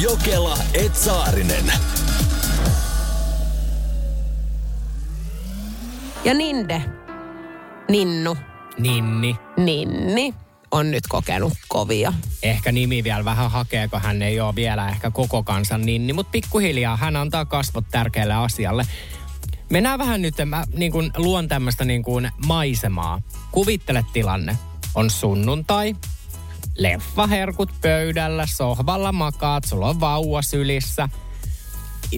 Jokela Etsaarinen. Ja Ninde, Ninnu, Ninni. Ninni on nyt kokenut kovia. Ehkä nimi vielä vähän hakee, kun hän ei ole vielä ehkä koko kansan ninni, mutta pikkuhiljaa hän antaa kasvot tärkeälle asialle. Mennään vähän nyt, mä niin kuin luon tämmöistä niin kuin maisemaa. Kuvittele tilanne. On sunnuntai, leffaherkut pöydällä, sohvalla makaat, sulla on vauva sylissä.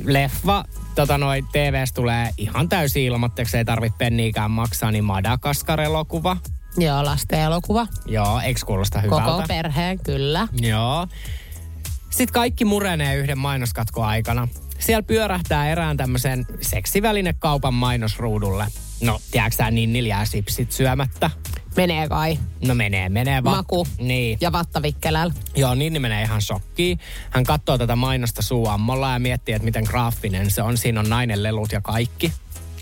Leffa, tota noin, TVS tulee ihan täysin ilmoitteeksi, ei tarvitse penniikään maksaa, niin Madagaskar-elokuva. Joo, lasten elokuva. Joo, eikö kuulosta hyvältä? Koko perheen, kyllä. Joo. Sitten kaikki murenee yhden mainoskatkon aikana. Siellä pyörähtää erään tämmöisen seksivälinekaupan mainosruudulle. No, tiedätkö Ninnil jää sipsit syömättä? Menee kai. No menee, menee vaan. Maku. Niin. Ja vattavikkelällä. Joo, Ninni menee ihan shokkiin. Hän katsoo tätä mainosta suuammolla ja miettii, että miten graafinen se on. Siinä on nainen lelut ja kaikki.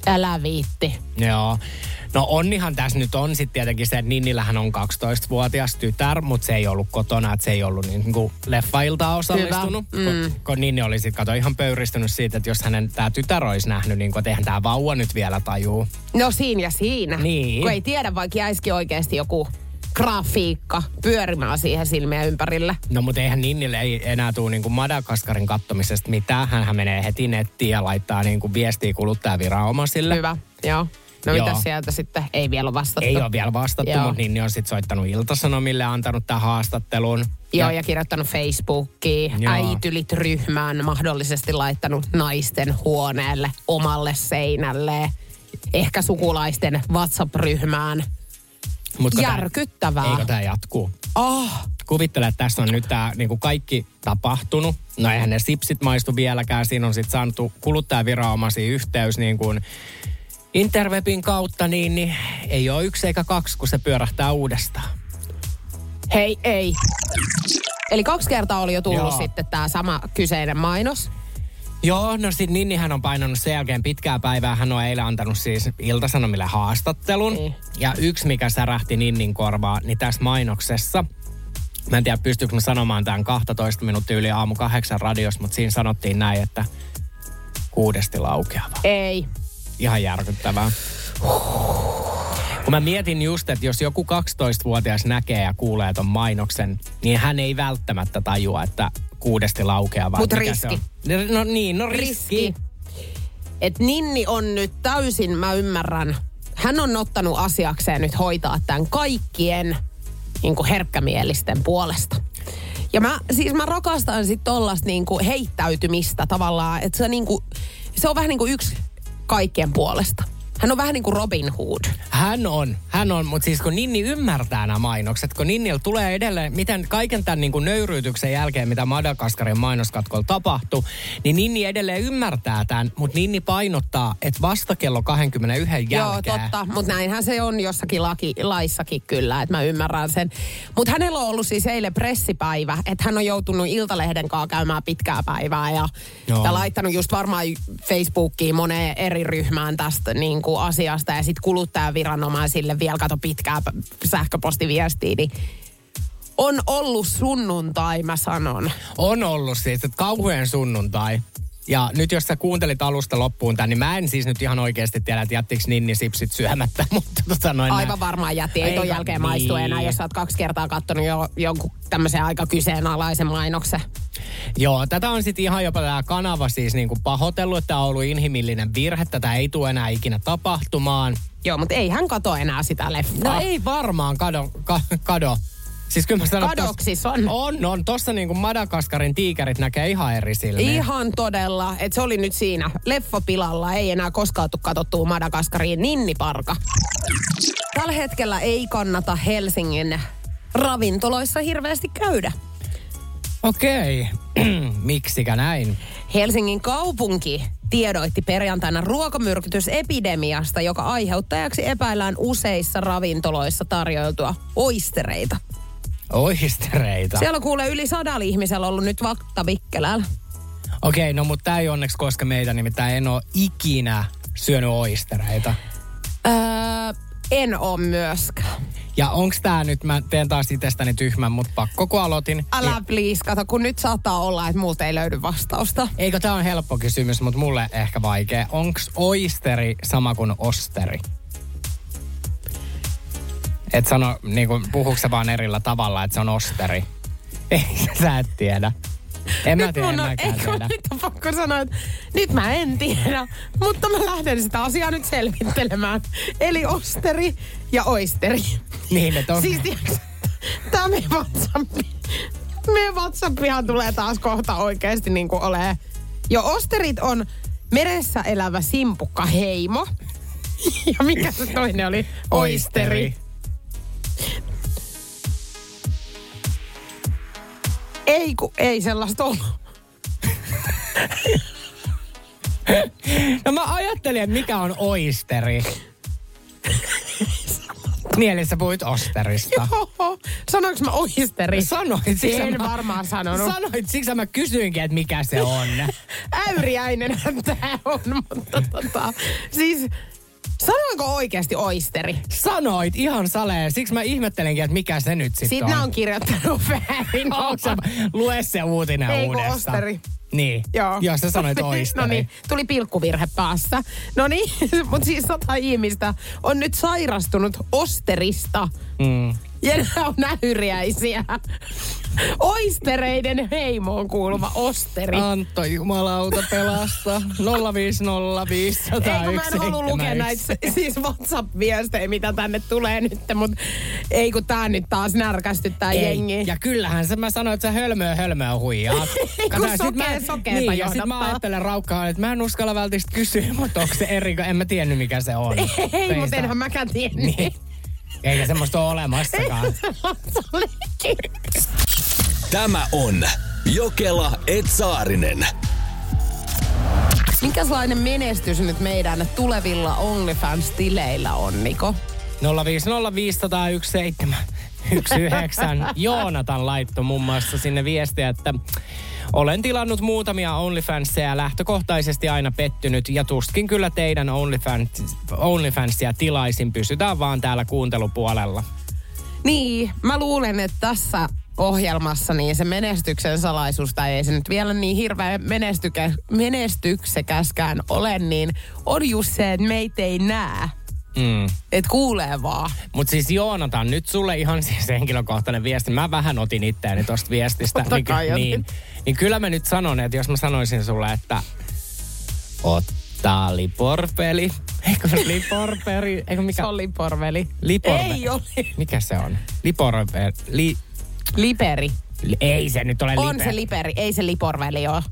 Älä viitti. Joo. No onnihan tässä nyt on sitten tietenkin se, että Ninnillähän on 12-vuotias tytär, mutta se ei ollut kotona, että se ei ollut niin kuin leffailtaan osallistunut. Hyvä. Mm. Kun, kun Ninni oli sitten, kato, ihan pöyristynyt siitä, että jos hänen tämä tytär olisi nähnyt, niin kuin, että eihän tämä vauva nyt vielä tajuu. No siinä ja siinä. Niin. Kun ei tiedä, vaikka jäisikin oikeasti joku grafiikka pyörimään siihen silmien ympärillä. No mutta eihän Ninnille ei enää tule niin kuin Madagaskarin kattomisesta mitään. Hän menee heti nettiin ja laittaa niin kuin viestiä kuluttajaviranomaisille. Hyvä, joo. No Joo. mitä sieltä sitten? Ei vielä ole vastattu. Ei ole vielä vastattu, Joo. mutta Ninni on sitten soittanut Iltasanomille ja antanut tämän haastattelun. Joo, ja kirjoittanut Facebookiin, Joo. äitylit ryhmään, mahdollisesti laittanut naisten huoneelle, omalle seinälle, ehkä sukulaisten WhatsApp-ryhmään. Mut kun Järkyttävää. Tää, eikö tämä jatkuu? Oh, Kuvittele, että tässä on nyt tämä niinku kaikki tapahtunut. No eihän ne sipsit maistu vieläkään. Siinä on sitten saanut kuluttajaviranomaisiin yhteys niin kuin Interwebin kautta, niin, niin ei ole yksi eikä kaksi, kun se pyörähtää uudestaan. hei, ei. Eli kaksi kertaa oli jo tullut Joo. sitten tämä sama kyseinen mainos. Joo, no sit Ninnihän on painanut sen jälkeen pitkää päivää. Hän on eilen antanut siis Iltasanomille haastattelun. Niin. Ja yksi, mikä särähti Ninnin korvaa, niin tässä mainoksessa, mä en tiedä pystyykö mä sanomaan tämän 12 minuuttia yli aamu kahdeksan radiossa, mutta siinä sanottiin näin, että kuudesti laukeava. Ei. Ihan järkyttävää. Kun mä mietin just, että jos joku 12-vuotias näkee ja kuulee ton mainoksen, niin hän ei välttämättä tajua, että kuudesti laukeava. Mut Mikä riski. se on? No niin, no riski. riski. Et Ninni on nyt täysin, mä ymmärrän, hän on ottanut asiakseen nyt hoitaa tämän kaikkien niin kuin herkkämielisten puolesta. Ja mä, siis mä rakastan sit tollasta niin kuin heittäytymistä tavallaan, että se, on niin kuin, se on vähän niin kuin yksi kaikkien puolesta. Hän on vähän niin kuin Robin Hood. Hän on, hän on, mutta siis kun Ninni ymmärtää nämä mainokset, kun Ninnillä tulee edelleen, miten kaiken tämän niin kuin nöyryytyksen jälkeen, mitä Madagaskarin mainoskatkolla tapahtui, niin Ninni edelleen ymmärtää tämän, mutta Ninni painottaa, että vasta kello 21 jälkeen. Joo, totta. Mutta näinhän se on jossakin laki, laissakin kyllä, että mä ymmärrän sen. Mutta hänellä on ollut siis eilen pressipäivä, että hän on joutunut Iltalehden kanssa käymään pitkää päivää ja, Joo. ja laittanut just varmaan Facebookiin moneen eri ryhmään tästä niin kuin asiasta ja sitten kuluttajaviranomaisille vielä kato pitkää sähköpostiviestiä, niin on ollut sunnuntai, mä sanon. On ollut siis, että kauhean sunnuntai. Ja nyt jos sä kuuntelit alusta loppuun tämän, niin mä en siis nyt ihan oikeasti tiedä, että jättikö Ninni sipsit syömättä, mutta tota noin Aivan varmaan jätti. Ei ton jälkeen maistu niin. enää, jos sä oot kaksi kertaa kattonut jo jonkun tämmöisen aika kyseenalaisen mainoksen. Joo, tätä on sitten ihan jopa tämä kanava siis niinku pahoitellut, että tämä on ollut inhimillinen virhe. Tätä ei tule enää ikinä tapahtumaan. Joo, mutta ei hän kato enää sitä leffaa. No ei varmaan kado. Ka, kado. Siis kyllä mä sanon, että Kadoksis tossa- on. On, on. Tossa niinku Madagaskarin tiikerit näkee ihan eri silmiä. Ihan todella, että se oli nyt siinä leffapilalla. Ei enää koskaan tule katsottua Madagaskariin ninniparka. Tällä hetkellä ei kannata Helsingin ravintoloissa hirveästi käydä. Okei. miksikä näin? Helsingin kaupunki tiedoitti perjantaina ruokamyrkytysepidemiasta, joka aiheuttajaksi epäillään useissa ravintoloissa tarjoiltua oistereita. Oistereita. Siellä kuulee yli sadalla ihmisellä ollut nyt vikkelällä. Okei, no mutta tämä ei onneksi koska meitä, nimittäin en ole ikinä syönyt oistereita. Öö, en oo myöskään. Ja onks tää nyt, mä teen taas itsestäni tyhmän, mutta pakko kun aloitin. Älä niin- please, kato, kun nyt saattaa olla, että multa ei löydy vastausta. Eikö tää on helppo kysymys, mutta mulle ehkä vaikea. Onks oisteri sama kuin osteri? Et sano, niin kuin, puhuuko se vaan erillä tavalla, että se on osteri? Ei, sä et tiedä. En mä nyt tiedä, en mun on, mäkään eikö, tiedä. nyt on pakko sanoa, että nyt mä en tiedä, mutta mä lähden sitä asiaa nyt selvittelemään. Eli osteri ja oisteri. Niin, että on... Siis tiiäks, tää meidän WhatsApp, meidän WhatsAppihan tulee taas kohta oikeasti niin kuin olee. Jo osterit on meressä elävä simpukka heimo. Ja mikä se toinen oli? Oisteri. Ei, ku, ei sellaista ollut. No mä ajattelin, että mikä on oisteri. Niin, eli sä puhuit osterista. Oho, sanoinko mä oisteri? Sanoit, siksi En mä, varmaan sanonut. Sanoit, siksi mä kysyinkin, että mikä se on. Äyriäinenhän tää on, mutta tota, siis sanoinko oikeasti oisteri? Sanoit ihan saleen, siksi mä ihmettelenkin, että mikä se nyt sitten Sitten on. nämä on kirjoittanut väärin. Lue se uutinen Ei, uudestaan. osteri. Niin. Joo. Jos sä sanoit oisteri. no niin, tuli pilkkuvirhe päässä. No niin, mutta siis sata ihmistä on nyt sairastunut osterista. Mm. Ja nämä on nähyriäisiä. Oistereiden heimoon kuuluva osteri. Antto jumalauta pelasta. 0505017 Ei, kun mä en halua lukea näitä siis WhatsApp-viestejä, mitä tänne tulee nyt, mutta ei kun tää nyt taas närkästyttää Ei. jengi. Ja kyllähän se, mä sanoin, että sä hölmöä hölmöä huijaat. Kun Kato, sit sokea mä, sokeeta niin, ja sit mä ajattelen raukkaan, että mä en uskalla välttämättä kysyä, mutta onko se eri, kun en mä tiennyt mikä se on. Ei, mutta enhän mäkään tiennyt. Niin. Eikä semmoista ole olemassakaan. Tämä on Jokela Etsaarinen. Minkälainen menestys nyt meidän tulevilla OnlyFans-tileillä on, Niko? 050501719. Joonatan laittoi muun muassa sinne viestiä, että olen tilannut muutamia OnlyFansia ja lähtökohtaisesti aina pettynyt ja tuskin kyllä teidän OnlyFans, OnlyFansia tilaisin. Pysytään vaan täällä kuuntelupuolella. Niin, mä luulen, että tässä ohjelmassa niin se menestyksen salaisuus, tai ei se nyt vielä niin hirveän menestykä, menestyksekäskään ole, niin on just se, että meitä ei näe. Mm. Että kuulee vaan. Mutta siis Joonatan, nyt sulle ihan siis henkilökohtainen viesti. Mä vähän otin itteeni tosta viestistä. Totta niin, kai niin, niin kyllä mä nyt sanon, että jos mä sanoisin sulle, että ottaa liporpeli. Eikö se liporperi? Eikö mikä? Se oli porveli. Liporve. Ei ole. Mikä se on? Liporpeli. Li, Liperi. li, ei se nyt ole On lipe. se liperi, ei se liporveli oo.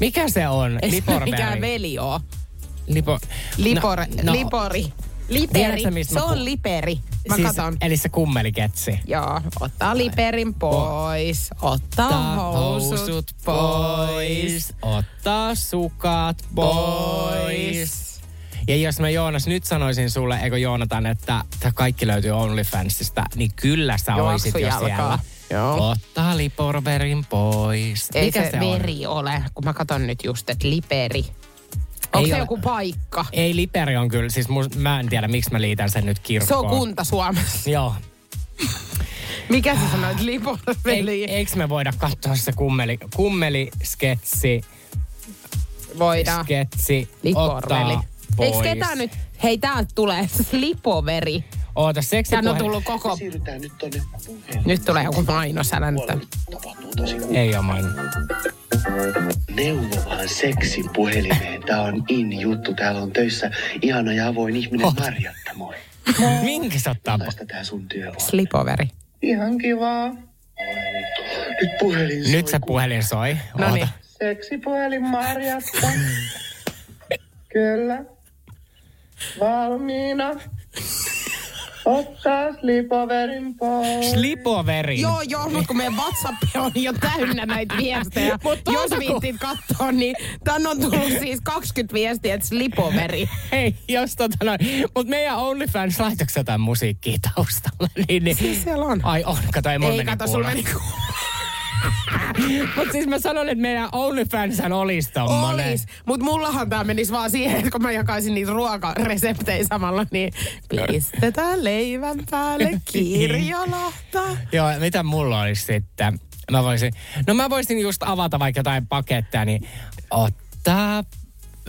Mikä se on? Ei se Liporveri. mikään veli oo. Lipo, Lipor, no, no, no, lipori. Liperi. Tiedätkö, se on puhun? liperi. Mä siis, katon. Eli se kummeliketsi. Joo, ottaa liperin pois, ottaa Ottaa housut pois. Ottaa sukat pois. Ja jos mä Joonas nyt sanoisin sulle, eikö Joonatan, että tää kaikki löytyy OnlyFansista, niin kyllä sä oisit jo siellä. Joo. Ottaa liporverin pois. Ei Mikä se, se, on? veri ole, kun mä katson nyt just, että liperi. Onko Ei se ole. joku paikka? Ei liperi on kyllä, siis mus, mä en tiedä miksi mä liitän sen nyt Se kirkkoon. on kunta Suomessa. Joo. Mikä sä sanoit, liporveli? Ei, eikö me voida katsoa se kummeli, kummelisketsi, Voidaan. sketsi, Liporveli. Eikö ketään nyt? Hei, täältä tulee lipoveri. Oota, seksi Tänne on tullut koko... Siirrytään nyt tonne puheen Nyt tulee joku mainos, älä nyt. Tapahtuu tosi Ei ole main. neuvovaan seksin puhelimeen. Tää on in juttu. Täällä on töissä ihana ja avoin ihminen Oh. Marjatta. Moi. Minkä sä ottaa? Millaista tää sun työ on? Lipoveri. Ihan kivaa. Nyt puhelin soi. Nyt se puhelin soi. No niin. Seksipuhelin Marjatta. Kyllä. Valmiina. Ottaa slipoverin pois. Slipoverin. Joo, joo, mutta kun meidän WhatsApp on jo täynnä näitä viestejä. Mut Jos viittit katsoa, niin tän on tullut siis 20 viestiä, että slipoveri. Hei, jos tota noin. Mutta meidän OnlyFans, laitaks jotain musiikkia taustalle? Niin, niin. Siis siellä on. Ai on, kato, ei mulla Ei meni kato, sulla meni Mutta siis mä sanon, että meidän OnlyFans olisi tommonen. Olis. Mut mullahan tää menisi vaan siihen, että kun mä jakaisin niitä ruokareseptejä samalla, niin pistetään leivän päälle kirjolahta. Joo, mitä mulla olisi sitten? Mä voisin, no mä voisin just avata vaikka jotain pakettia, niin ottaa,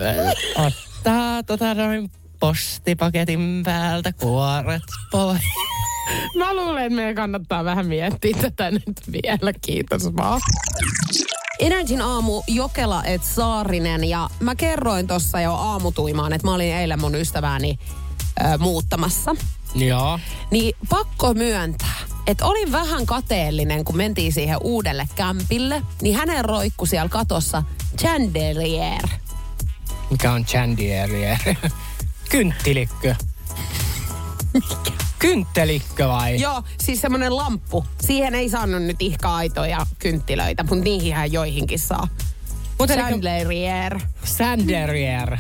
äh, ottaa tota noin postipaketin päältä kuoret pois. Mä luulen, että meidän kannattaa vähän miettiä tätä nyt vielä. Kiitos vaan. Energin aamu Jokela et Saarinen ja mä kerroin tuossa jo aamutuimaan, että mä olin eilen mun ystävääni ö, muuttamassa. Joo. Niin pakko myöntää, että olin vähän kateellinen, kun mentiin siihen uudelle kämpille, niin hänen roikku siellä katossa chandelier. Mikä on chandierier? Kynttilikö. Mikä? Kynttelikö vai? Joo, siis semmonen lamppu. Siihen ei saanut nyt ihka aitoja kynttilöitä, mutta niihinhän joihinkin saa. Mutta Chandelier.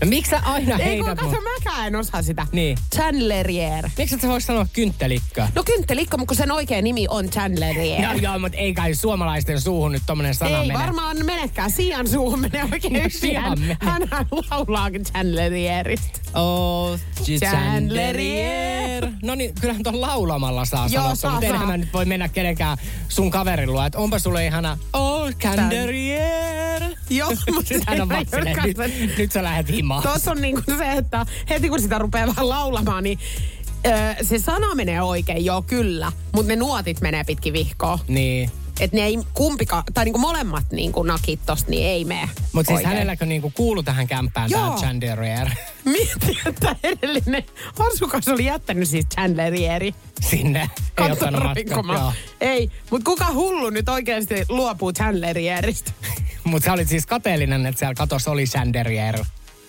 No miksi sä aina Ei kun heität mun? mäkään en osaa sitä. Niin. Chandelier. Miksi sä vois sanoa kynttelikö? No kynttelikko, mutta kun sen oikea nimi on Chandelier. No joo, mutta ei kai suomalaisten suuhun nyt tommonen sana ei mene. varmaan menekään. Sian suuhun menee oikein No. Sian Hän, laulaakin Chandlerierista. Oh. Chandelier. No niin, kyllähän tuon laulamalla saa Joo, sanoa, mutta enhän mä nyt voi mennä kenenkään sun kaverin luo, että onpa sulle ihana Oh, Chandelier. Joo, mutta nyt, nyt sä lähdet himaan. Tuossa on niinku se, että heti kun sitä rupeaa vähän laulamaan, niin öö, se sana menee oikein, joo kyllä, mutta ne nuotit menee pitkin vihkoa. Niin. Että ne ei kumpikaan, tai niinku molemmat niinku nakit tosta, niin ei mene Mutta siis hänelläkö niinku kuulu tähän kämppään Joo. tää Chandelier Mieti, että edellinen asukas oli jättänyt siis Chandlerieri. sinne. Ei ottanut matkaa. Ei, mutta kuka hullu nyt oikeasti luopuu Chandlerieristä? Mutta sä olit siis kateellinen, että siellä katossa oli Chandelier.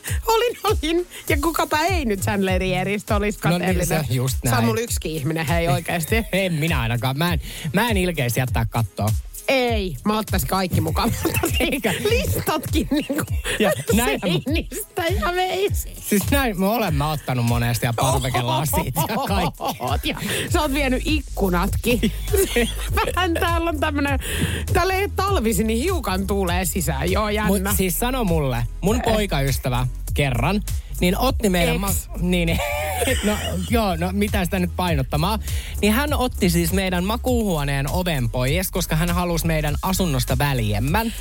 Olin, olin. Ja kukapa ei nyt Chandlerieristä olisi No niin, kateellinen. se just näin. mulla yksikin ihminen, hei oikeasti. En minä ainakaan. Mä en, mä en ilkeisi jättää kattoa. Ei, mä ottaisin kaikki mukaan. Eikä. Listatkin niinku Ja näin- seinistä ja veisi. Siis näin me olemme ottanut monesti ja parvekelasit ja kaikki. Oot, ja sä oot vienyt ikkunatkin. Vähän täällä on tämmönen, täällä ei talvisin, niin hiukan tuulee sisään. Joo, jännä. Mutta siis sano mulle, mun poikaystävä kerran, niin otti meidän... Ex. Ma- niin, no joo, no mitä sitä nyt painottamaan. Niin hän otti siis meidän makuuhuoneen oven pois, koska hän halusi meidän asunnosta väljemmän.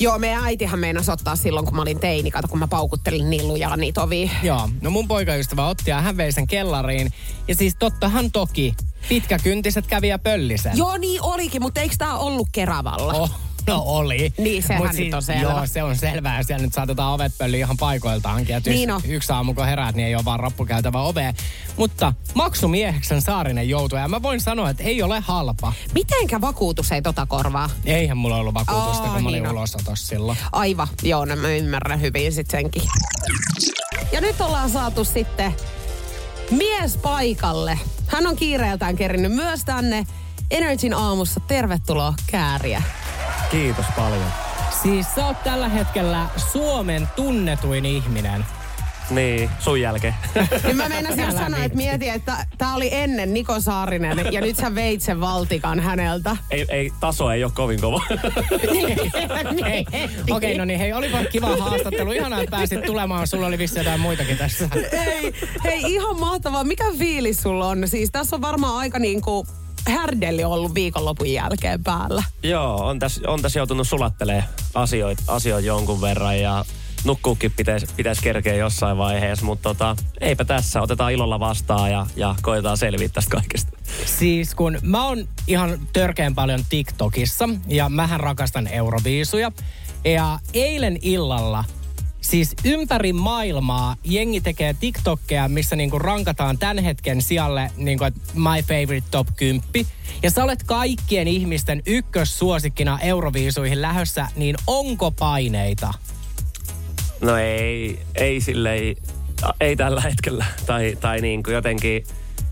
Joo, meidän äitihän meinasi ottaa silloin, kun mä olin teini, kato, kun mä paukuttelin niin lujaa niitä ovia. Joo, no mun poikaystävä otti ja hän vei sen kellariin. Ja siis tottahan toki, pitkäkyntiset kävi ja pöllisen. Joo, niin olikin, mutta eikö tää ollut Keravalla? Oh, no oli. Niin, sehän Mut nyt on selvä. Joo, se on selvää. Siellä nyt saatetaan ovet pölliä ihan paikoiltaankin. Et Niin on. yksi aamu kun heräät, niin ei ole vaan rappukäytävä ove. Mutta maksumieheksen Saarinen joutui. Ja mä voin sanoa, että ei ole halpa. Mitenkä vakuutus ei tota korvaa? Eihän mulla ollut vakuutusta, Aa, kun mä olin niin ulosotossa silloin. Aivan, joo, no mä ymmärrän hyvin sit senkin. Ja nyt ollaan saatu sitten mies paikalle. Hän on kiireeltään kerinnyt myös tänne Energin aamussa. Tervetuloa kääriä. Kiitos paljon. Siis sä oot tällä hetkellä Suomen tunnetuin ihminen. Niin, sun jälkeen. Niin mä meinasin Älä sanoa, että mieti, että tää oli ennen Niko Saarinen ja nyt sä veit sen valtikan häneltä. ei, ei, taso ei ole kovin kova. Hei, Okei, okay, no niin hei, olipa kiva haastattelu. Ihanaa, että pääsit tulemaan. Sulla oli vissi jotain muitakin tässä. Ei, hei ihan mahtavaa. Mikä fiilis sulla on? Siis tässä on varmaan aika niinku härdelli ollut viikonlopun jälkeen päällä. Joo, on tässä on täs joutunut sulattelemaan asioita, asioita jonkun verran ja nukkuukin pitäisi pitäis kerkeä jossain vaiheessa, mutta tota, eipä tässä. Otetaan ilolla vastaan ja, ja koetaan selviä tästä kaikesta. Siis kun mä oon ihan törkeän paljon TikTokissa ja mähän rakastan Euroviisuja. Ja eilen illalla Siis ympäri maailmaa jengi tekee TikTokkeja, missä niinku rankataan tämän hetken sijalle niinku, my favorite top 10. Ja sä olet kaikkien ihmisten ykkössuosikkina Euroviisuihin lähössä, niin onko paineita? No ei, ei silleen ei tällä hetkellä. Tai, tai niin kuin jotenkin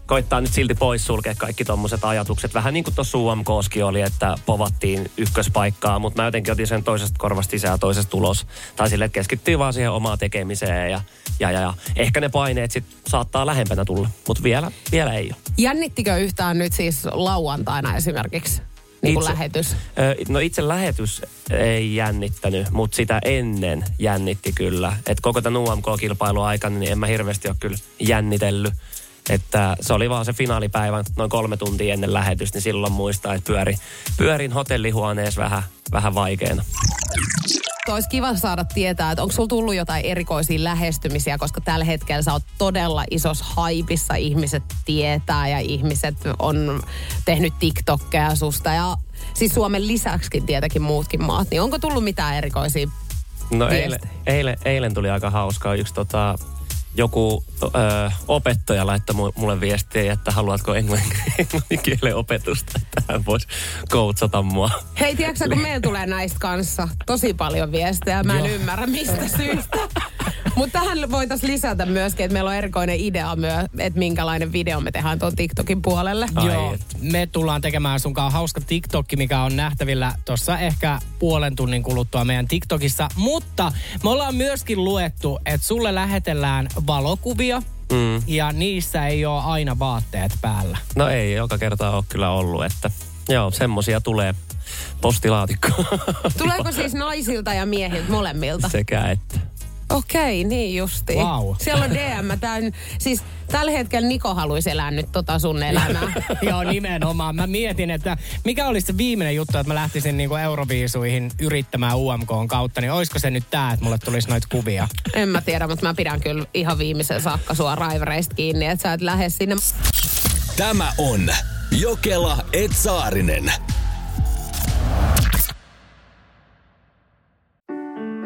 koittaa nyt silti pois sulkea kaikki tommoset ajatukset. Vähän niin kuin tuossa UMKskin oli, että povattiin ykköspaikkaa, mutta mä jotenkin otin sen toisesta korvasta sisään ja toisesta ulos. Tai sille keskittyy vaan siihen omaan tekemiseen ja, ja, ja, ja ehkä ne paineet sit saattaa lähempänä tulla, mutta vielä, vielä ei ole. Jännittikö yhtään nyt siis lauantaina esimerkiksi niin Itse- lähetys? No itse lähetys ei jännittänyt, mutta sitä ennen jännitti kyllä. Et koko tämän UMK-kilpailun aikana niin en mä hirveästi ole kyllä jännitellyt. Että se oli vaan se finaalipäivän noin kolme tuntia ennen lähetystä, niin silloin muistaa, että pyöri, pyörin hotellihuoneessa vähän, vähän vaikeana. Olisi kiva saada tietää, että onko sulla tullut jotain erikoisia lähestymisiä, koska tällä hetkellä sä oot todella isossa haipissa. Ihmiset tietää ja ihmiset on tehnyt TikTokkeja susta ja siis Suomen lisäksikin tietenkin muutkin maat. Niin onko tullut mitään erikoisia No eilen, eilen, eilen tuli aika hauskaa. Yksi tota, joku ö, opettaja laittoi mu- mulle viestiä, että haluatko englannin, englanninkielen opetusta, että hän voisi coachata mua. Hei, tiedätkö kun meillä tulee näistä kanssa tosi paljon viestejä, mä en Joo. ymmärrä mistä syystä. Mutta tähän voitaisiin lisätä myöskin, että meillä on erikoinen idea myös, että minkälainen video me tehdään tuon TikTokin puolelle. Ai Joo, et. me tullaan tekemään sunkaan hauska TikTok, mikä on nähtävillä tuossa ehkä puolen tunnin kuluttua meidän TikTokissa. Mutta me ollaan myöskin luettu, että sulle lähetellään valokuvia Mm. ja niissä ei ole aina vaatteet päällä. No ei joka kerta ole kyllä ollut, että joo, semmosia tulee postilaatikkoon. Tuleeko siis naisilta ja miehiltä molemmilta? Sekä että. Okei, niin justi. Vau. Siellä on DM. Tämän, siis tällä hetkellä Niko haluaisi elää nyt tota sun elämää. Joo, nimenomaan. Mä mietin, että mikä olisi se viimeinen juttu, että mä lähtisin niinku Euroviisuihin yrittämään UMKn kautta, niin olisiko se nyt tää, että mulle tulisi noita kuvia? en mä tiedä, mutta mä pidän kyllä ihan viimeisen saakka sua raivereista kiinni, että sä et lähde sinne. Tämä on Jokela Etsaarinen.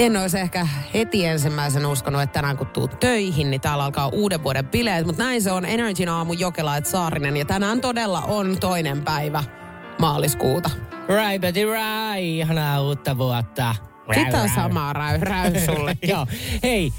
En olisi ehkä heti ensimmäisen uskonut, että tänään kun tuut töihin, niin täällä alkaa uuden vuoden bileet. Mutta näin se on Energin aamu Jokela Saarinen. Ja tänään todella on toinen päivä maaliskuuta. Rai, Betty, rai, ihanaa uutta vuotta. Rai, Sitä rai. samaa räy, räy sullekin. Joo, hei.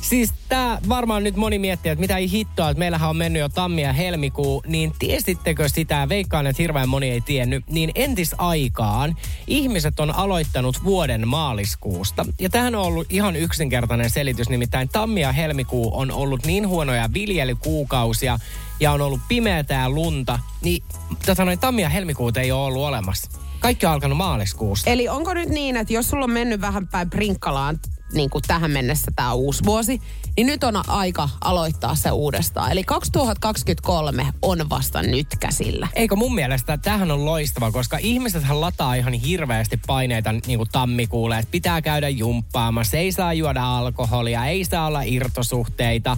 Siis tää varmaan nyt moni miettii, että mitä ei hittoa, että meillähän on mennyt jo tammi ja helmikuu, niin tiesittekö sitä, veikkaan, että hirveän moni ei tiennyt, niin entisaikaan ihmiset on aloittanut vuoden maaliskuusta. Ja tähän on ollut ihan yksinkertainen selitys, nimittäin tammi ja helmikuu on ollut niin huonoja viljelykuukausia ja on ollut pimeätä ja lunta, niin tota noin, tammi ja helmikuuta ei ole ollut olemassa. Kaikki on alkanut maaliskuusta. Eli onko nyt niin, että jos sulla on mennyt vähän päin prinkkalaan niin kuin tähän mennessä tämä uusi vuosi, niin nyt on aika aloittaa se uudestaan. Eli 2023 on vasta nyt käsillä. Eikö mun mielestä tähän on loistava, koska ihmisethän lataa ihan hirveästi paineita niin kuin tammikuulle, että pitää käydä jumppaamassa, ei saa juoda alkoholia, ei saa olla irtosuhteita.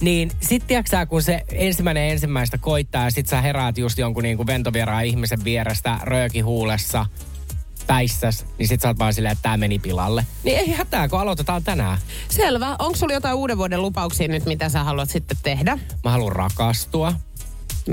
Niin sit tiiäksä, kun se ensimmäinen ensimmäistä koittaa ja sit sä heräät just jonkun niin kuin ventovieraan ihmisen vierestä rööki huulessa, päissäs, niin sit sä oot vaan silleen, että tää meni pilalle. Niin ei hätää, kun aloitetaan tänään. Selvä. Onko sulla jotain uuden vuoden lupauksia nyt, mitä sä haluat sitten tehdä? Mä haluan rakastua.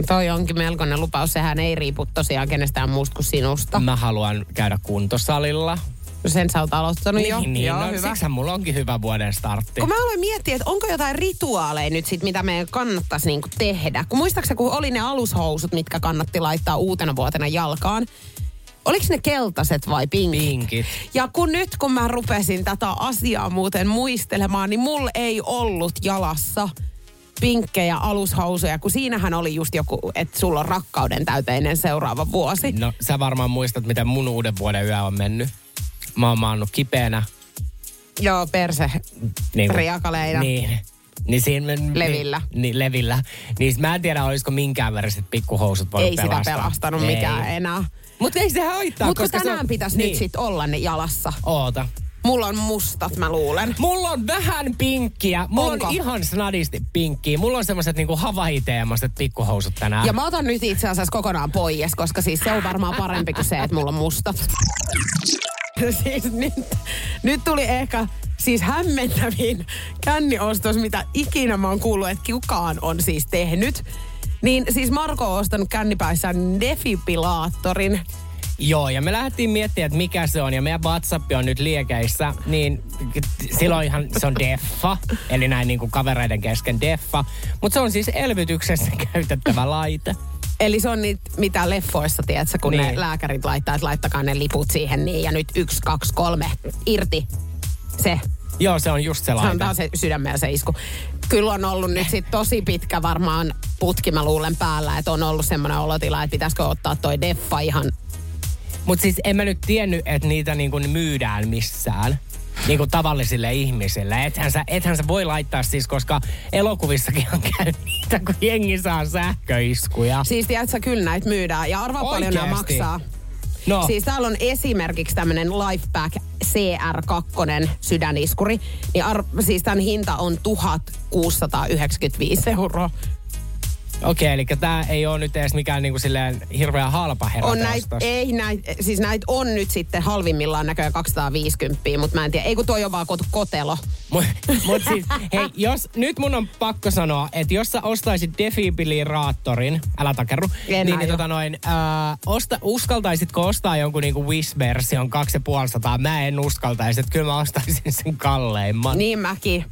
Toi onkin melkoinen lupaus. Sehän ei riipu tosiaan kenestään muusta kuin sinusta. Mä haluan käydä kuntosalilla. No Sen sä oot aloittanut jo. Niin, niin, Joo, no, hyvä. siksihän mulla onkin hyvä vuoden startti. Kun mä aloin miettiä, että onko jotain rituaaleja nyt sit, mitä meidän kannattaisi niinku tehdä. Kun muistaakseni, kun oli ne alushousut, mitkä kannatti laittaa uutena vuotena jalkaan. Oliko ne keltaiset vai pinkit? Pinkit. Ja kun nyt kun mä rupesin tätä asiaa muuten muistelemaan, niin mulla ei ollut jalassa pinkkejä alushousuja, kun siinähän oli just joku, että sulla on rakkauden täyteinen seuraava vuosi. No sä varmaan muistat, miten mun uuden vuoden yö on mennyt. Mä oon maannut kipeänä. Joo, perse Niin, kuin- riakaleina. Niin. Niin siinä, Levillä. Niin, niin, levillä. Niin mä en tiedä, olisiko minkään väriset pikkuhousut voinut Ei sitä pelastaa. pelastanut Ei. mikään enää. Mutta ei se haittaa, Mutta koska tänään se on... pitäisi niin. nyt sit olla ne jalassa. Oota. Mulla on mustat, mä luulen. Mulla on vähän pinkkiä. Mulla Onko? on ihan snadisti pinkkiä. Mulla on semmoiset niinku Hawaii-teemaiset pikkuhousut tänään. Ja mä otan nyt itse asiassa kokonaan pois, koska siis se on varmaan parempi kuin se, että mulla on mustat. siis nyt, nyt tuli ehkä siis hämmentävin känniostos, mitä ikinä mä oon kuullut, että kukaan on siis tehnyt. Niin siis Marko on ostanut kännipäissään defibrillaattorin. Joo, ja me lähdettiin miettimään, että mikä se on, ja meidän WhatsApp on nyt liekeissä, niin silloin ihan se on deffa, eli näin niin kuin kavereiden kesken deffa, mutta se on siis elvytyksessä käytettävä laite. Eli se on niitä, mitä leffoissa, tiedätkö, kun. Niin. ne lääkärit laittaa, että laittakaa ne liput siihen niin, ja nyt yksi, kaksi, kolme, irti. Se. Joo, se on just se Se laite. on taas se sydämeen se isku. Kyllä on ollut nyt sit tosi pitkä varmaan putki, mä luulen päällä, että on ollut semmoinen olotila, että pitäisikö ottaa toi deffa ihan Mutta siis en mä nyt tiennyt, että niitä niin kuin myydään missään. Niin kuin tavallisille ihmisille. Ethän sä, ethän sä voi laittaa siis, koska elokuvissakin on käynyt niitä, kun jengi saa sähköiskuja. Siis tiedätkö, kyllä näitä myydään. Ja arvaa paljon nämä maksaa. No, Siis täällä on esimerkiksi tämmönen Lifeback CR2 sydäniskuri. Niin ar- siis tämän hinta on 1695 euroa. Okei, okay, eli tää ei ole nyt edes mikään niin kuin silleen hirveän halpa On herätä näitä, ei näitä, siis näitä on nyt sitten halvimmillaan näköjään 250, mutta mä en tiedä, ei kun toi on vaan kotelo. Mut, mut siis, hei, jos, nyt mun on pakko sanoa, että jos sä ostaisit defibrilliraattorin, älä takerru, En niin, niin tota noin, ää, osta, uskaltaisitko ostaa jonkun niinku Wish-version 2500? Mä en uskaltaisi, että kyllä mä ostaisin sen kalleimman. Niin mäkin.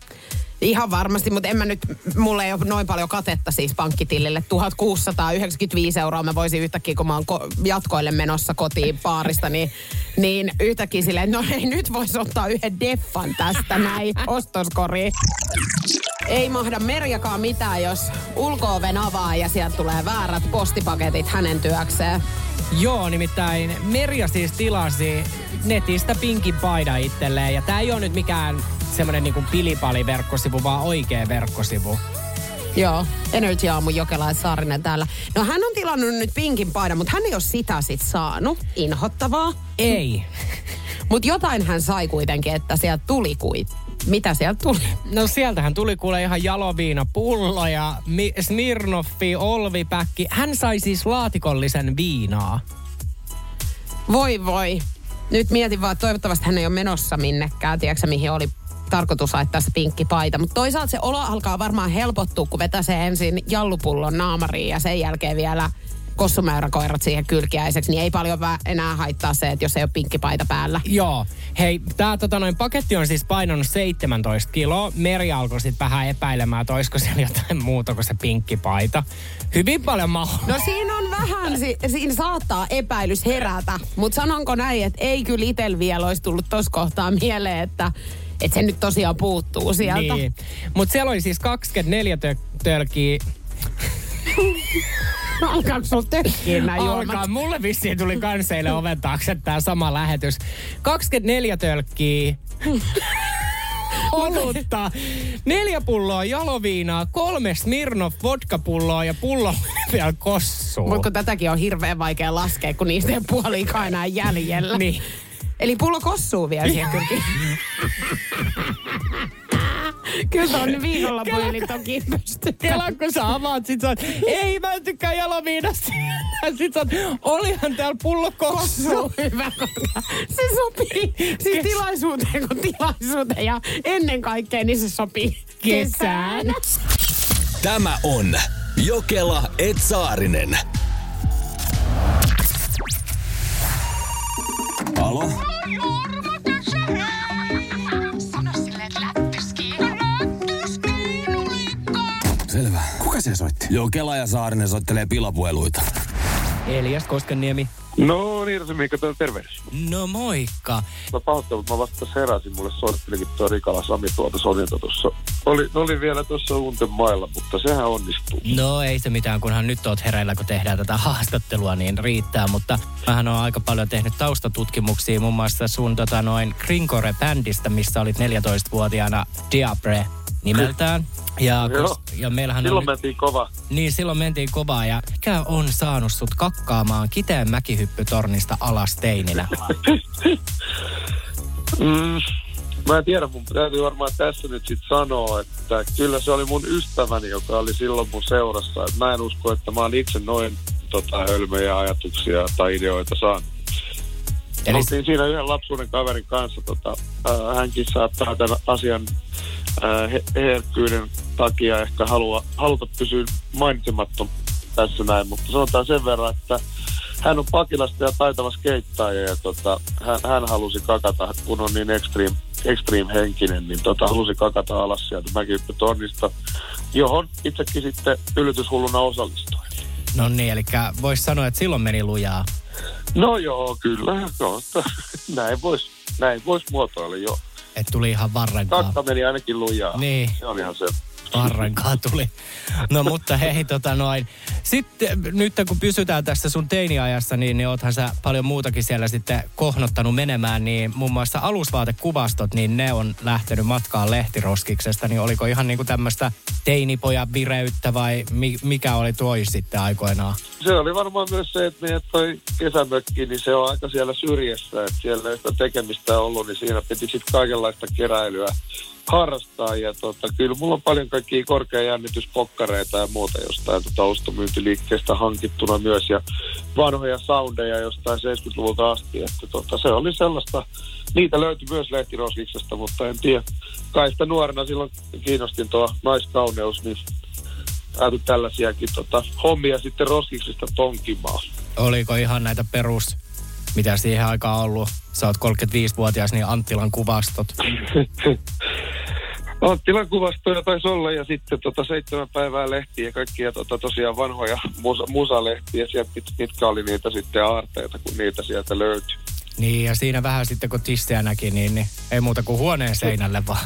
Ihan varmasti, mutta en mä nyt, mulla ei ole noin paljon katetta siis pankkitilille. 1695 euroa mä voisin yhtäkkiä, kun mä oon ko- jatkoille menossa kotiin baarista, niin, niin yhtäkkiä silleen, no ei nyt voisi ottaa yhden deffan tästä näin ostoskoriin. Ei mahda Merjakaan mitään, jos ulko-oven avaa ja sieltä tulee väärät postipaketit hänen työkseen. Joo, nimittäin Merja siis tilasi netistä pinkin paidan itselleen. Ja tää ei ole nyt mikään semmonen niinku pilipali-verkkosivu, vaan oikea verkkosivu. Joo, Energy Aamu Jokela ja Saarinen täällä. No hän on tilannut nyt pinkin paidan, mutta hän ei ole sitä sit saanut. Inhottavaa. Ei. Mutta jotain hän sai kuitenkin, että sieltä tuli kuit. Mitä sieltä tuli? No sieltähän tuli kuule ihan jaloviina pullo ja Mi- Smirnoffi, Olvipäkki. Hän sai siis laatikollisen viinaa. Voi voi. Nyt mietin vaan, että toivottavasti hän ei ole menossa minnekään. Tiedätkö mihin oli tarkoitus laittaa se pinkki paita. Mutta toisaalta se olo alkaa varmaan helpottua, kun vetää se ensin jallupullon naamariin ja sen jälkeen vielä kossumäyräkoirat siihen kylkiäiseksi, niin ei paljon enää haittaa se, että jos ei ole pinkki paita päällä. Joo. Hei, tää tota noin paketti on siis painanut 17 kiloa. Meri alkoi sit vähän epäilemään, että olisiko siellä jotain muuta kuin se pinkki paita. Hyvin paljon maho. No siinä on vähän, si- siinä saattaa epäilys herätä, mutta sanonko näin, että ei kyllä itsellä vielä olisi tullut tuossa kohtaa mieleen, että, että se nyt tosiaan puuttuu sieltä. Niin. Mutta siellä oli siis 24 tö- tölkiä. Alkaako sulla tökkiä Alkaa. juomat? Mulle vissiin tuli kanseille oven taakse tää sama lähetys. 24 tölkkiä. olutta, neljä pulloa jaloviinaa, kolme Smirnoff vodkapulloa ja pullo vielä kossua. Mutta tätäkin on hirveän vaikea laskea, kun niistä ei puolikaan enää jäljellä. Niin. Eli pullo kossuu vielä siihen kylkiin. Kyllä se on viikonloppuili toki pysty. Kela, kun sä avaat, sit sä oot, ei mä en tykkää jaloviinasta. Sit sä oot, olihan täällä pullo kossu. Hyvä, se sopii siis tilaisuuteen kuin tilaisuuteen ja ennen kaikkea niin se sopii kesään. Tämä on Jokela Etsaarinen. Alo? Sano että Selvä. Kuka se soitti? Joo, Kela ja Saarinen soittelee pilapueluita. Elias Koskenniemi. No niin, se Miikka, täällä tervehdys. No moikka. Mä pahoittelen, mutta mä vasta tässä heräsin. Mulle soittelikin tuo Rikala Sami tuolta Sonilta tuossa. Oli, oli vielä tuossa unten mailla, mutta sehän onnistuu. No ei se mitään, kunhan nyt oot hereillä, kun tehdään tätä haastattelua, niin riittää. Mutta mähän on aika paljon tehnyt taustatutkimuksia muun muassa sun tota, noin Kringore-bändistä, missä olit 14-vuotiaana Diabre nimeltään. Ja, Joo. kos, ja meillähän Silloin on... mentiin kova. Niin, silloin mentiin kovaa ja mikä on saanut sut kakkaamaan kiteen mäkihyppytornista alas teininä? Mm, mä en tiedä, mun täytyy varmaan tässä nyt sit sanoa, että kyllä se oli mun ystäväni, joka oli silloin mun seurassa. Et mä en usko, että mä oon itse noin tota, hölmöjä ajatuksia tai ideoita saanut. Eli-. Oltiin siinä yhden lapsuuden kaverin kanssa. Tota, äh, hänkin saattaa tämän asian herkkyyden takia ehkä halua, haluta pysyä mainitsemattom tässä näin, mutta sanotaan sen verran, että hän on Pakilasta ja taitava skeittaaja ja tota, hän, hän, halusi kakata, kun on niin extreme, extreme henkinen, niin tota, halusi kakata alas sieltä mäkihyppytonnista, johon itsekin sitten yllätyshulluna osallistuin. No niin, eli voisi sanoa, että silloin meni lujaa. No joo, kyllä. No, näin voisi näin vois muotoilla jo. Että tuli ihan varrenkaan. Kakka meni ainakin lujaa. Niin. Se on ihan se. Varrenkaan tuli. No mutta hei, tota noin. Sitten nyt kun pysytään tässä sun teiniajassa, niin, niin oothan sä paljon muutakin siellä sitten kohnottanut menemään, niin muun muassa alusvaatekuvastot, niin ne on lähtenyt matkaan lehtiroskiksesta, niin oliko ihan niinku tämmöistä teinipojan vireyttä vai mi, mikä oli toi sitten aikoinaan? Se oli varmaan myös se, että meidän toi kesämökki, niin se on aika siellä syrjässä, että siellä ei sitä tekemistä ollut, niin siinä piti sitten kaikenlaista keräilyä harrastaa. Ja tota, kyllä mulla on paljon kaikkia korkean jännityspokkareita ja muuta jostain tota ostomyyntiliikkeestä hankittuna myös ja vanhoja soundeja jostain 70-luvulta asti. Että tota, se oli sellaista, niitä löytyi myös lehtiroskiksesta, mutta en tiedä. Kai sitä nuorena silloin kiinnostin tuo naiskauneus, niin päätyi tällaisiakin tota, hommia sitten roskiksesta tonkimaan. Oliko ihan näitä perus, mitä siihen aikaan ollut? Sä oot 35-vuotias, niin Anttilan kuvastot. Anttilan kuvastoja taisi olla ja sitten tota seitsemän päivää lehtiä ja kaikkia tota, tosiaan vanhoja musa, musalehtiä, sieltä, mit- mitkä oli niitä sitten aarteita, kun niitä sieltä löytyi. Niin, ja siinä vähän sitten kun tissejä näki, niin, niin ei muuta kuin huoneen seinälle vaan.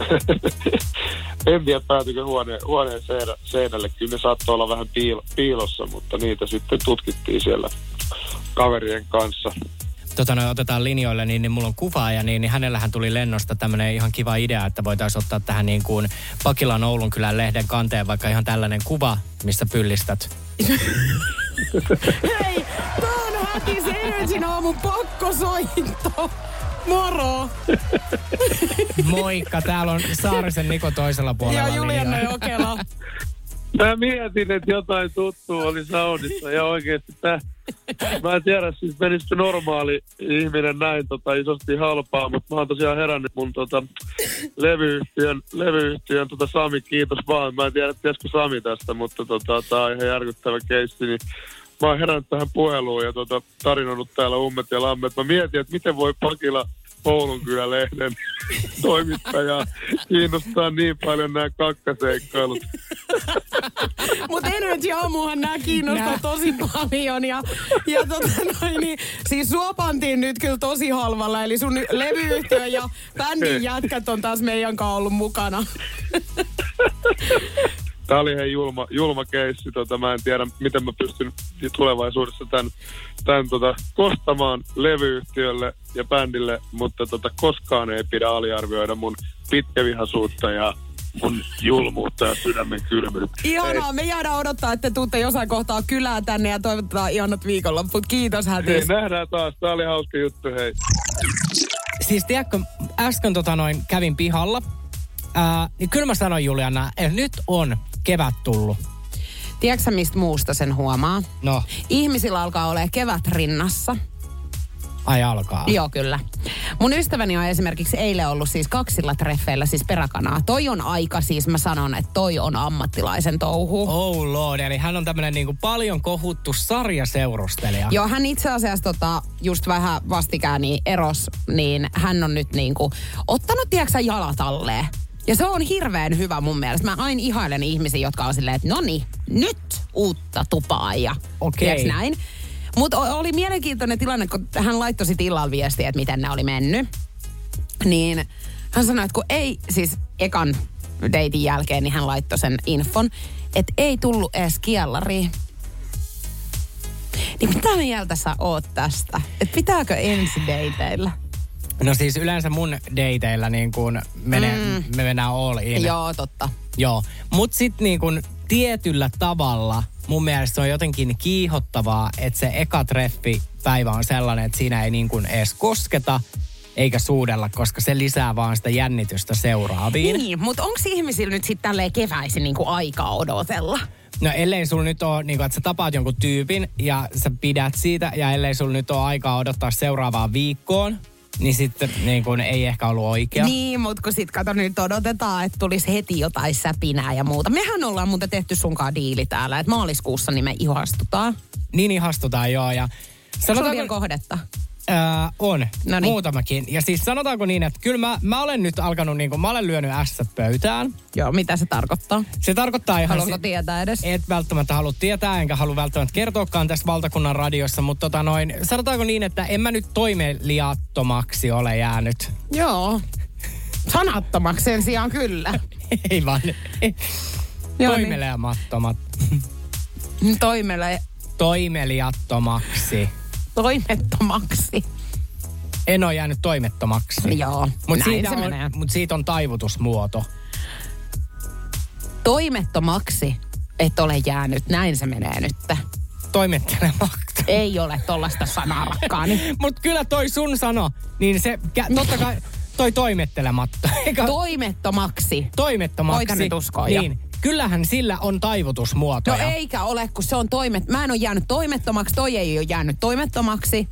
en tiedä päätykö huone, huoneen seinä, seinälle. Kyllä ne saattoi olla vähän piil, piilossa, mutta niitä sitten tutkittiin siellä kaverien kanssa. Tota no, otetaan linjoille, niin, niin mulla on kuvaaja, niin, niin hänellähän tuli lennosta tämmöinen ihan kiva idea, että voitaisiin ottaa tähän niin kuin Pakilan Oulun kylän lehden kanteen vaikka ihan tällainen kuva, missä pyllistät. Hei, tää on Häkis Energyn aamun pakkosoitto. Moro. Moikka, täällä on Saarisen Niko toisella puolella. Ja linjalla. Jokela. Mä mietin, että jotain tuttua oli Saudissa ja oikeasti tää, mä en tiedä, siis menisikö normaali ihminen näin tota, isosti halpaa, mutta mä oon tosiaan herännyt mun tota, levyyhtiön, levyyhtiön tota, Sami, kiitos vaan. Mä en tiedä, tiesikö Sami tästä, mutta tota, tää on ihan järkyttävä keissi, niin mä oon herännyt tähän puheluun ja tota, tarinoinut täällä ummet ja lammet. Mä mietin, että miten voi Pakila Oulun kyllä lehden toimittajaa kiinnostaa niin paljon nämä kakkaseikkailut. Mutta Energy aamuhan nämä kiinnostaa Nää. tosi paljon. Ja, ja tota noin, niin, siis sua pantiin nyt kyllä tosi halvalla. Eli sun levyyhtiö ja bändin jätkät on taas meidän kanssa ollut mukana. Tämä oli hei julma, julma keissi. Tota, mä en tiedä, miten mä pystyn tulevaisuudessa tämän, tämän tota, kostamaan levyyhtiölle ja bändille, mutta tota, koskaan ei pidä aliarvioida mun pitkävihaisuutta ja mun julmuutta ja sydämen kylmyyttä. Ihanaa, me jäädään odottaa, että tuutte jossain kohtaa kylää tänne ja toivotetaan ihanat viikonlopput. Kiitos Hei, Hätis. nähdään taas. Tämä oli hauska juttu, hei. Siis tiedätkö, äsken tota noin kävin pihalla. Ää, niin kyllä mä sanoin Juliana, että nyt on kevät tullut. Tiedätkö mistä muusta sen huomaa? No, Ihmisillä alkaa olla kevät rinnassa. ai alkaa. Joo, kyllä. Mun ystäväni on esimerkiksi eilen ollut siis kaksilla treffeillä siis peräkanaa. Toi on aika siis, mä sanon, että toi on ammattilaisen touhu. Oh lord, eli hän on tämmönen niinku paljon kohuttu sarjaseurustelija. Joo, hän itse asiassa tota, just vähän vastikään niin eros, niin hän on nyt niinku ottanut, tiedätkö sä, jalat alleen. Ja se on hirveän hyvä mun mielestä. Mä aina ihailen ihmisiä, jotka on silleen, että no niin, nyt uutta tupaa ja Okei. tiedätkö näin. Mutta oli mielenkiintoinen tilanne, kun hän laittoi sit illalla viestiä, että miten ne oli mennyt. Niin hän sanoi, että kun ei, siis ekan deitin jälkeen, niin hän laittoi sen infon, että ei tullut edes kiellariin. Niin mitä mieltä sä oot tästä? Että pitääkö ensi dateilla? No siis yleensä mun dateilla niin kun mene, mm. me mennään all in. Joo, totta. Joo. Mut sit niin kun tietyllä tavalla mun mielestä se on jotenkin kiihottavaa, että se eka treffi päivä on sellainen, että siinä ei niin kun edes kosketa. eikä suudella, koska se lisää vaan sitä jännitystä seuraaviin. Niin, mutta onko ihmisillä nyt sitten tälleen keväisin niinku aikaa odotella? No ellei sulla nyt ole, niin kuin, että sä tapaat jonkun tyypin ja sä pidät siitä, ja ellei sulla nyt ole aikaa odottaa seuraavaan viikkoon, niin sitten niin kuin, ei ehkä ollut oikea. Niin, mutta kun sit kato nyt odotetaan, että tulisi heti jotain säpinää ja muuta. Mehän ollaan muuten tehty sunkaan diili täällä, että maaliskuussa niin me ihastutaan. Niin ihastutaan joo, ja Sulla on vielä kohdetta. Ää, on, Noniin. muutamakin. Ja siis sanotaanko niin, että kyllä mä, mä olen nyt alkanut, niin kuin, mä olen lyönyt ässät pöytään. Joo, mitä se tarkoittaa? Se tarkoittaa ihan... Haluatko si- tietää edes? Et välttämättä halua tietää, enkä halua välttämättä kertoakaan tässä valtakunnan radiossa, mutta tota noin, sanotaanko niin, että en mä nyt toimeliattomaksi ole jäänyt. Joo. Sanattomaksi sen sijaan kyllä. Ei vaan. Niin. Toimelemattomat. Toimele, Toimeliattomaksi. Toimettomaksi. En ole jäänyt toimettomaksi. Joo, Mutta näin siitä, se on, menee. mut siitä on taivutusmuoto. Toimettomaksi et ole jäänyt, näin se menee nyt. Toimettelematta. Ei ole tollasta sanaa rakkaani. Mutta kyllä toi sun sano, niin se kä- totta kai toi toimettelematta. Eikä Toimettomaksi. toimettomaksi. Koita nyt uskoa jo. Kyllähän sillä on No taivutusmuotoja. eikä ole, kun se on toimet... Mä en ole jäänyt toimettomaksi, toi ei ole jäänyt toimettomaksi.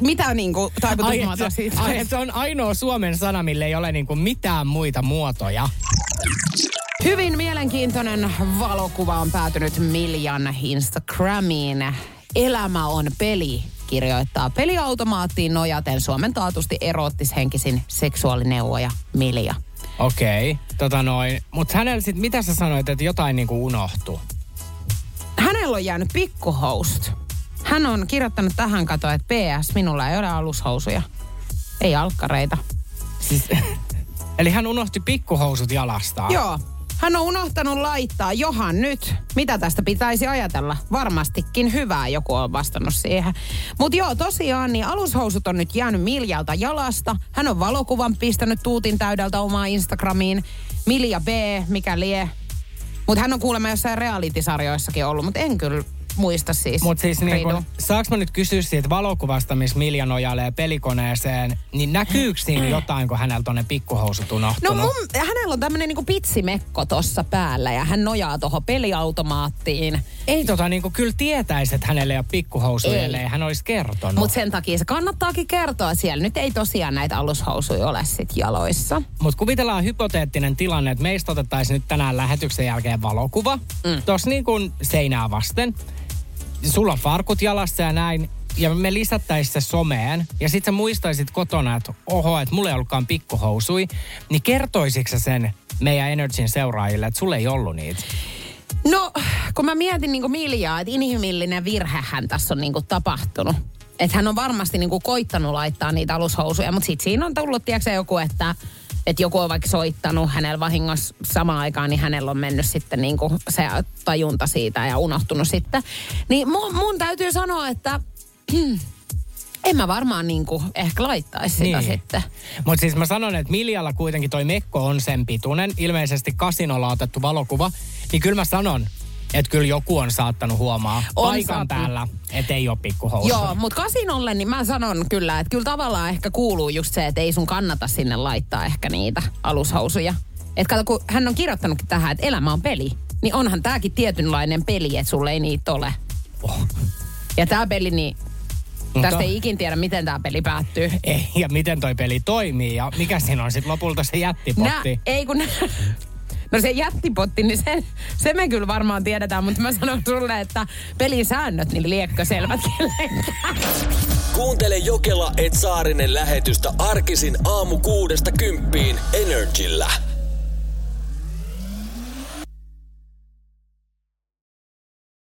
Mitä niinku se, siitä? ai, et se on ainoa suomen sana, millä ei ole niinku mitään muita muotoja. Hyvin mielenkiintoinen valokuva on päätynyt Miljan Instagramiin. Elämä on peli, kirjoittaa peliautomaattiin nojaten Suomen taatusti eroottishenkisin seksuaalineuvoja Milja. Okei, okay, tota noin. Mutta hänellä sit, mitä sä sanoit, että jotain niinku unohtuu? Hänellä on jäänyt pikkuhousut. Hän on kirjoittanut tähän kato, että PS, minulla ei ole alushousuja. Ei alkkareita. Siis, eli hän unohti pikkuhousut jalastaan. Joo. Hän on unohtanut laittaa johan nyt. Mitä tästä pitäisi ajatella? Varmastikin hyvää joku on vastannut siihen. Mutta joo, tosiaan, niin alushousut on nyt jäänyt Miljalta jalasta. Hän on valokuvan pistänyt tuutin täydeltä omaa Instagramiin. Milja B, mikä lie. Mutta hän on kuulemma jossain reality-sarjoissakin ollut, mutta en kyllä muista siis. Mutta siis niin kun, saanko mä nyt kysyä siitä valokuvasta, missä Milja nojailee pelikoneeseen, niin näkyykö siinä jotain, kun häneltä on ne pikkuhousut No unohtunut? mun, hänellä on tämmönen niinku pitsimekko tossa päällä ja hän nojaa tuohon peliautomaattiin. Ei tota niinku kyllä tietäisi, että hänelle ei ole pikkuhousuja, Ei. ellei hän olisi kertonut. Mutta sen takia se kannattaakin kertoa siellä. Nyt ei tosiaan näitä alushousuja ole sit jaloissa. Mutta kuvitellaan hypoteettinen tilanne, että meistä otettaisiin nyt tänään lähetyksen jälkeen valokuva. Mm. Tuossa niin kuin seinää vasten. Sulla on farkut jalassa ja näin. Ja me lisättäisiin se someen. Ja sit sä muistaisit kotona, että oho, että mulla ei ollutkaan pikkuhousui. Niin kertoisitko sen meidän Energyn seuraajille, että sulla ei ollut niitä? No, kun mä mietin niinku Miljaa, että inhimillinen virhehän tässä on niinku tapahtunut. Että hän on varmasti niinku koittanut laittaa niitä alushousuja, mutta sitten siinä on tullut, tiedätkö joku, että että joku on vaikka soittanut hänellä vahingossa samaan aikaan, niin hänellä on mennyt sitten niinku se tajunta siitä ja unohtunut sitten. Niin mun, mun täytyy sanoa, että en mä varmaan niinku ehkä laittaisi sitä Niin. sitten. Mutta siis mä sanon, että Miljalla kuitenkin toi mekko on sen pituinen. Ilmeisesti kasinolla otettu valokuva. Niin kyllä mä sanon, että kyllä joku on saattanut huomaa On paikan saattanut. päällä, että ei ole pikkuhousuja. Joo, mutta kasinolle niin mä sanon kyllä, että kyllä tavallaan ehkä kuuluu just se, että ei sun kannata sinne laittaa ehkä niitä alushousuja. Että kato, kun hän on kirjoittanutkin tähän, että elämä on peli, niin onhan tääkin tietynlainen peli, että sulle ei niitä ole. Oh. Ja tää peli, niin Mutta- tästä ei ikin tiedä, miten tämä peli päättyy. Ei, ja miten toi peli toimii ja mikä siinä on sitten lopulta se jättipotti. Nä, ei kun... No se jättipotti, niin se, se me kyllä varmaan tiedetään, mutta mä sanon sulle, että pelin säännöt, niin liekkö selvät. Kuuntele Jokela et Saarinen lähetystä arkisin aamu kuudesta kymppiin Energillä.